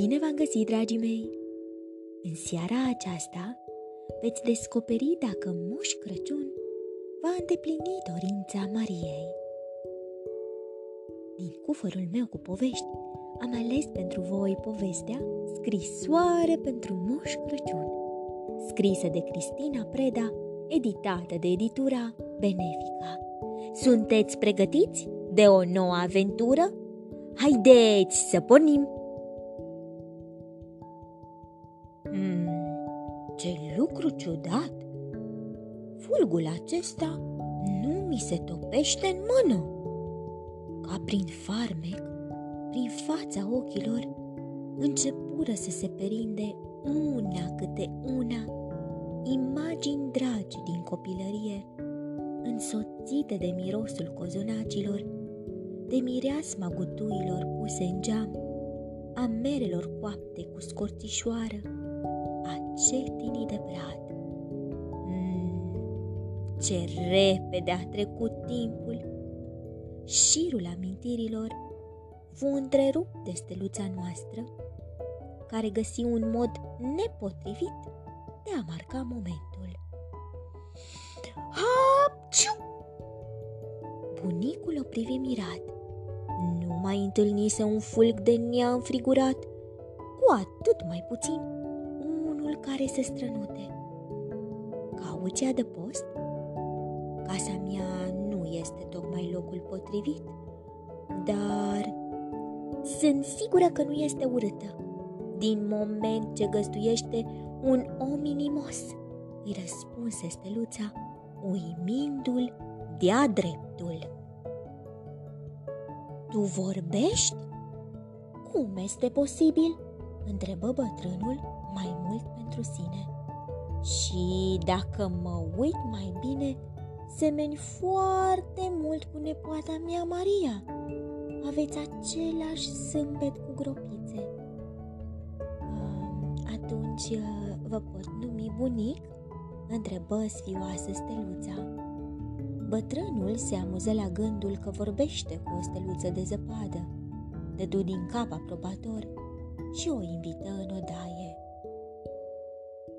Bine v-am găsit, dragii mei! În seara aceasta veți descoperi dacă Moș Crăciun va îndeplini dorința Mariei. Din cufărul meu cu povești am ales pentru voi povestea Scrisoare pentru Moș Crăciun, scrisă de Cristina Preda, editată de editura Benefica. Sunteți pregătiți de o nouă aventură? Haideți să pornim! Lucru ciudat! Fulgul acesta nu mi se topește în mână. Ca prin farmec, prin fața ochilor, începură să se perinde una câte una imagini dragi din copilărie, însoțite de mirosul cozonacilor, de mireasma gutuilor puse în geam, a merelor coapte cu scorțișoară, cetinii de brad. Mm, ce repede a trecut timpul! Șirul amintirilor fu întrerupt de steluța noastră, care găsi un mod nepotrivit de a marca momentul. Hapciu! Bunicul o privi mirat. Nu mai întâlnise un fulg de neam frigurat, cu atât mai puțin care se strănute. Cauți adăpost? Casa mea nu este tocmai locul potrivit, dar sunt sigură că nu este urâtă. Din moment ce găstuiește un om inimos, îi răspunse steluța, uimindu-l de-a dreptul. Tu vorbești? Cum este posibil? Întrebă bătrânul mai mult pentru sine. Și dacă mă uit mai bine, semeni foarte mult cu nepoata mea Maria. Aveți același zâmbet cu gropițe. Atunci vă pot numi bunic? Întrebă sfioasă steluța. Bătrânul se amuză la gândul că vorbește cu o steluță de zăpadă. Dădu din cap aprobator și o invită în odaie.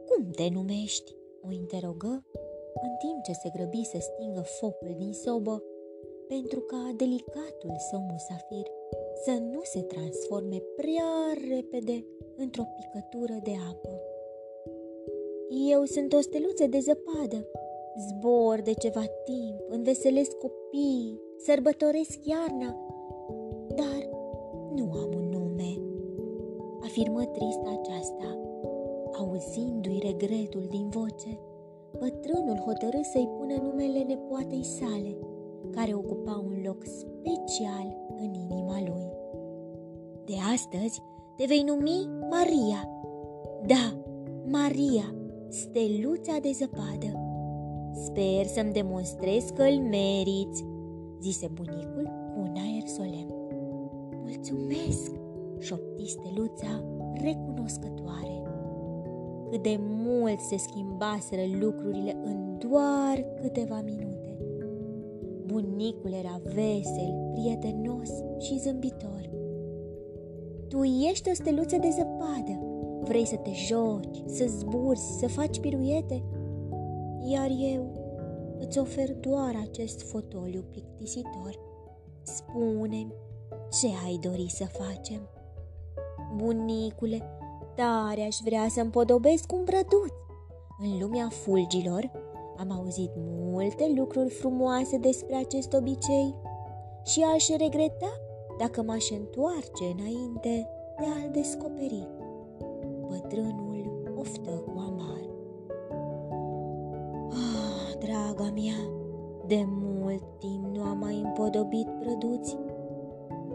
Cum te numești?" o interogă, în timp ce se grăbi să stingă focul din sobă, pentru ca delicatul său musafir să nu se transforme prea repede într-o picătură de apă. Eu sunt o steluță de zăpadă, zbor de ceva timp, înveselesc copii, sărbătoresc iarna, dar nu am un nume, afirmă trist aceasta Auzindu-i regretul din voce, bătrânul hotărâ să-i pună numele nepoatei sale, care ocupa un loc special în inima lui. De astăzi te vei numi Maria. Da, Maria, steluța de zăpadă. Sper să-mi demonstrez că îl meriți, zise bunicul cu un aer solemn. Mulțumesc, șopti steluța recunoscătoare cât de mult se schimbaseră lucrurile în doar câteva minute. Bunicul era vesel, prietenos și zâmbitor. Tu ești o steluță de zăpadă, vrei să te joci, să zburzi, să faci piruete, iar eu îți ofer doar acest fotoliu plictisitor. Spune-mi ce ai dori să facem. Bunicule, tare aș vrea să împodobesc un brăduț. În lumea fulgilor am auzit multe lucruri frumoase despre acest obicei și aș regreta dacă m-aș întoarce înainte de a-l descoperi. Bătrânul oftă cu amar. Ah, draga mea, de mult timp nu am mai împodobit prăduți.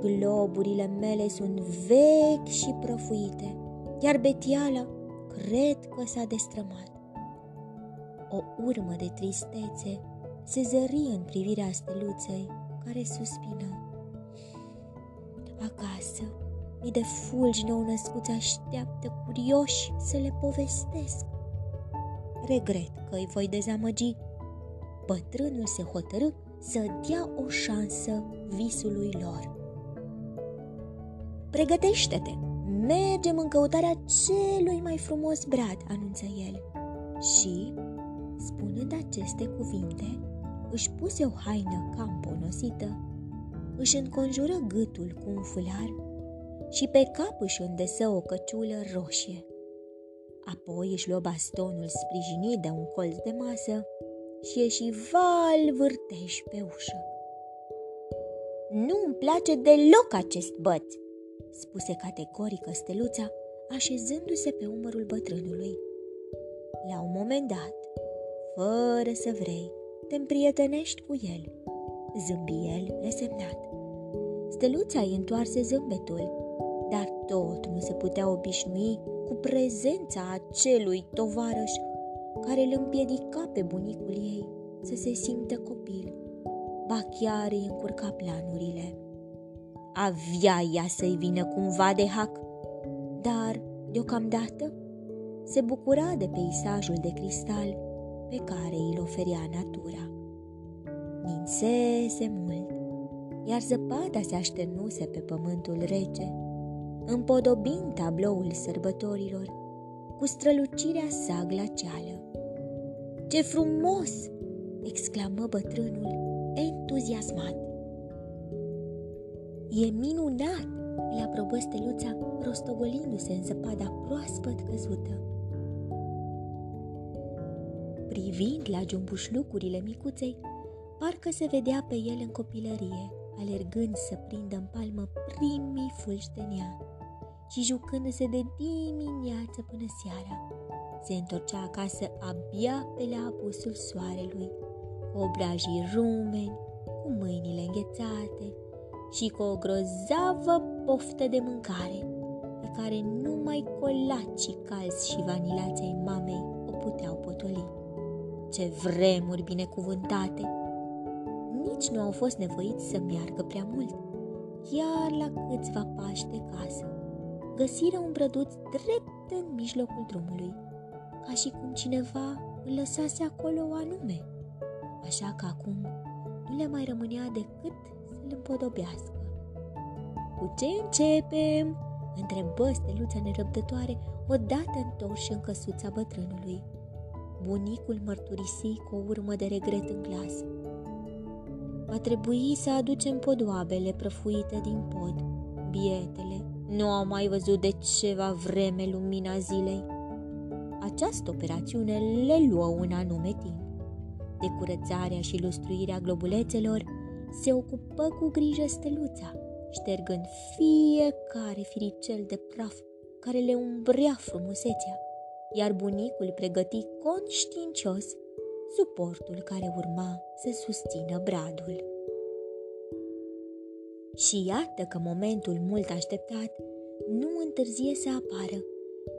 Globurile mele sunt vechi și prăfuite iar betiala cred că s-a destrămat. O urmă de tristețe se zări în privirea steluței care suspină. Acasă, mii de fulgi nou-născuți așteaptă curioși să le povestesc. Regret că îi voi dezamăgi. Bătrânul se hotărâ să dea o șansă visului lor. Pregătește-te! Mergem în căutarea celui mai frumos brad, anunță el. Și, spunând aceste cuvinte, își puse o haină cam ponosită, își înconjură gâtul cu un fular și pe cap își îndesă o căciulă roșie. Apoi își luă bastonul sprijinit de un colț de masă și ieși val vârteș pe ușă. Nu-mi place deloc acest băț, spuse categorică steluța, așezându-se pe umărul bătrânului. La un moment dat, fără să vrei, te împrietenești cu el, zâmbi el resemnat. Steluța îi întoarse zâmbetul, dar tot nu se putea obișnui cu prezența acelui tovarăș care îl împiedica pe bunicul ei să se simtă copil, ba chiar îi încurca planurile. Avea ea să-i vină cumva de hac, dar, deocamdată, se bucura de peisajul de cristal pe care îl oferea natura. Ninsese mult, iar zăpada se așternuse pe pământul rece, împodobind tabloul sărbătorilor cu strălucirea sa glacială. Ce frumos!" exclamă bătrânul, entuziasmat. E minunat!" îl aprobă steluța, rostogolindu-se în zăpada proaspăt căzută. Privind la jumbușlucurile micuței, parcă se vedea pe el în copilărie, alergând să prindă în palmă primii fulgi de nea și jucându-se de dimineață până seara. Se întorcea acasă abia pe la apusul soarelui, cu obrajii rumeni, cu mâinile înghețate și cu o grozavă poftă de mâncare, pe care numai colacii calzi și vanilații mamei o puteau potoli. Ce vremuri binecuvântate! Nici nu au fost nevoiți să meargă prea mult, chiar la câțiva pași de casă găsiră un brăduț drept în mijlocul drumului, ca și cum cineva îl lăsase acolo anume. Așa că acum nu le mai rămânea decât să-l împodobească. Cu ce începem?" întrebă steluța nerăbdătoare, odată întorși în căsuța bătrânului. Bunicul mărturisi cu o urmă de regret în glas. Va trebui să aducem podoabele prăfuite din pod, bietele, nu au mai văzut de ceva vreme lumina zilei. Această operațiune le luă un anume timp. De curățarea și lustruirea globulețelor se ocupă cu grijă steluța, ștergând fiecare firicel de praf care le umbrea frumusețea, iar bunicul pregăti conștiincios suportul care urma să susțină bradul. Și iată că momentul mult așteptat nu întârzie să apară.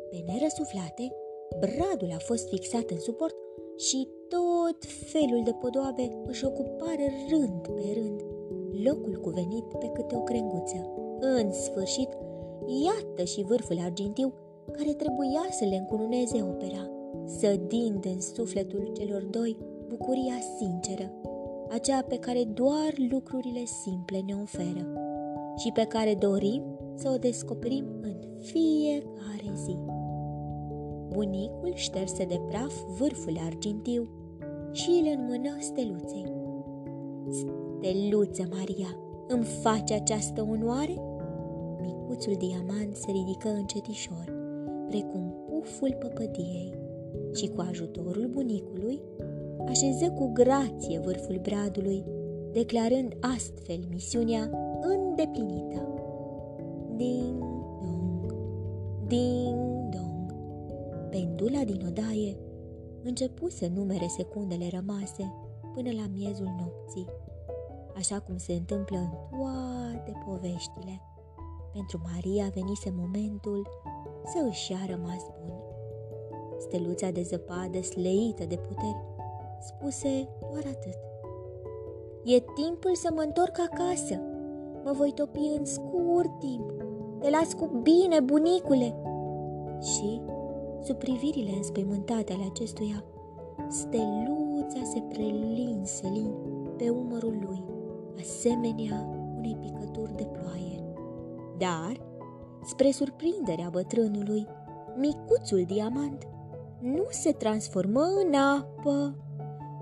Pe nerăsuflate, bradul a fost fixat în suport și tot felul de podoabe își ocupară rând pe rând locul cuvenit pe câte o crenguță. În sfârșit, iată și vârful argintiu care trebuia să le încununeze opera, sădind în sufletul celor doi bucuria sinceră aceea pe care doar lucrurile simple ne oferă și pe care dorim să o descoperim în fiecare zi. Bunicul șterse de praf vârful argintiu și îl înmână steluței. Steluță, Maria, îmi face această onoare? Micuțul diamant se ridică încetișor, precum puful păpădiei, și cu ajutorul bunicului așeză cu grație vârful bradului, declarând astfel misiunea îndeplinită. Ding dong, ding dong. Pendula din odaie începu să numere secundele rămase până la miezul nopții, așa cum se întâmplă în toate poveștile. Pentru Maria venise momentul să își ia rămas bun. Steluța de zăpadă sleită de puteri spuse doar atât. E timpul să mă întorc acasă. Mă voi topi în scurt timp. Te las cu bine, bunicule! Și, sub privirile înspăimântate ale acestuia, steluța se prelinse lin pe umărul lui, asemenea unei picături de ploaie. Dar Spre surprinderea bătrânului, micuțul diamant nu se transformă în apă,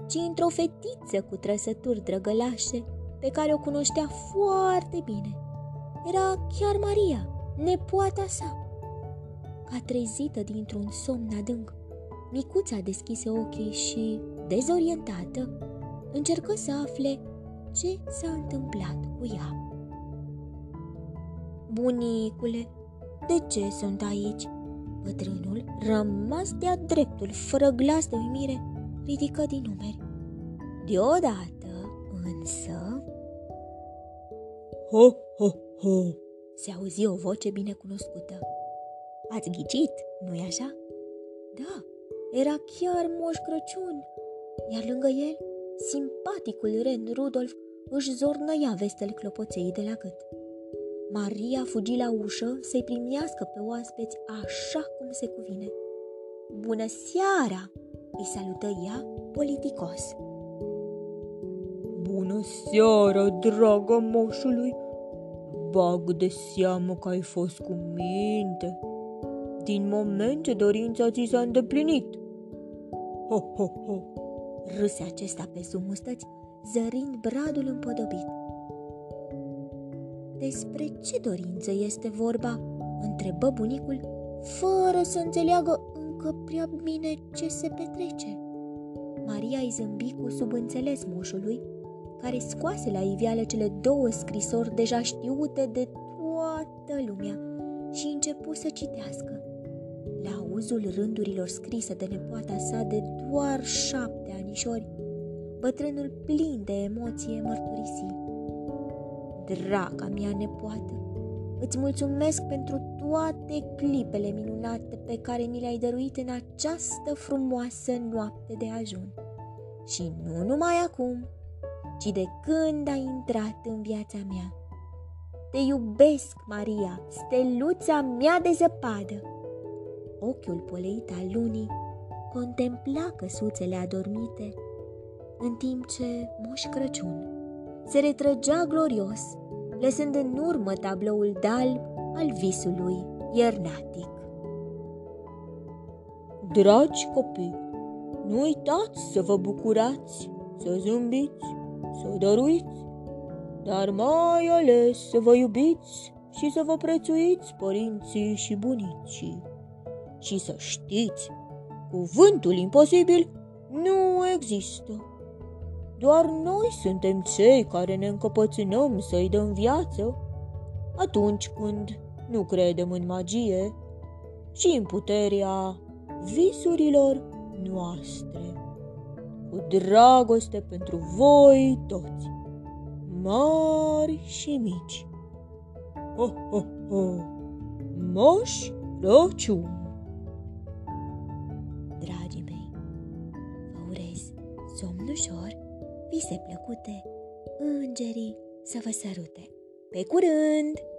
ci într-o fetiță cu trăsături drăgălașe pe care o cunoștea foarte bine. Era chiar Maria, nepoata sa. Ca trezită dintr-un somn adânc, micuța deschise ochii și, dezorientată, încercă să afle ce s-a întâmplat cu ea. Bunicule, de ce sunt aici? Bătrânul, rămas de-a dreptul, fără glas de uimire, ridică din numeri. Deodată, însă... Ho, ho, ho! Se auzi o voce binecunoscută. Ați ghicit, nu-i așa? Da, era chiar Moș Crăciun, iar lângă el, simpaticul Ren Rudolf își zornăia vestele clopoței de la gât. Maria fugi la ușă să-i primească pe oaspeți așa cum se cuvine. Bună seara!" îi salută ea politicos. Bună seara, dragă moșului! Bag de seamă că ai fost cu minte. Din moment ce dorința ți s-a îndeplinit. Ho, ho, ho! Râse acesta pe sub mustăți, zărind bradul împodobit. Despre ce dorință este vorba? întrebă bunicul, fără să înțeleagă încă prea bine ce se petrece. Maria îi zâmbi cu subînțeles moșului, care scoase la iveală cele două scrisori deja știute de toată lumea și începu să citească. La auzul rândurilor scrise de nepoata sa de doar șapte anișori, bătrânul plin de emoție mărturisi. Draga mea nepoată, îți mulțumesc pentru toate clipele minunate pe care mi le-ai dăruit în această frumoasă noapte de ajun. Și nu numai acum, ci de când ai intrat în viața mea. Te iubesc, Maria, steluța mea de zăpadă. Ochiul poleit al lunii contempla căsuțele adormite, în timp ce Moș Crăciun se retrăgea glorios, lăsând în urmă tabloul dalb al visului iernatic. Dragi copii, nu uitați să vă bucurați, să zâmbiți, să dăruiți, dar mai ales să vă iubiți și să vă prețuiți părinții și bunicii. Și să știți, cuvântul imposibil nu există. Doar noi suntem cei care ne încăpățânăm să-i dăm viață atunci când nu credem în magie și în puterea visurilor noastre. Cu dragoste pentru voi toți, mari și mici. Ho, ho, ho! Moș Crăciun! Dragii mei, vă urez somn ușor vise plăcute, îngerii să vă sărute. Pe curând!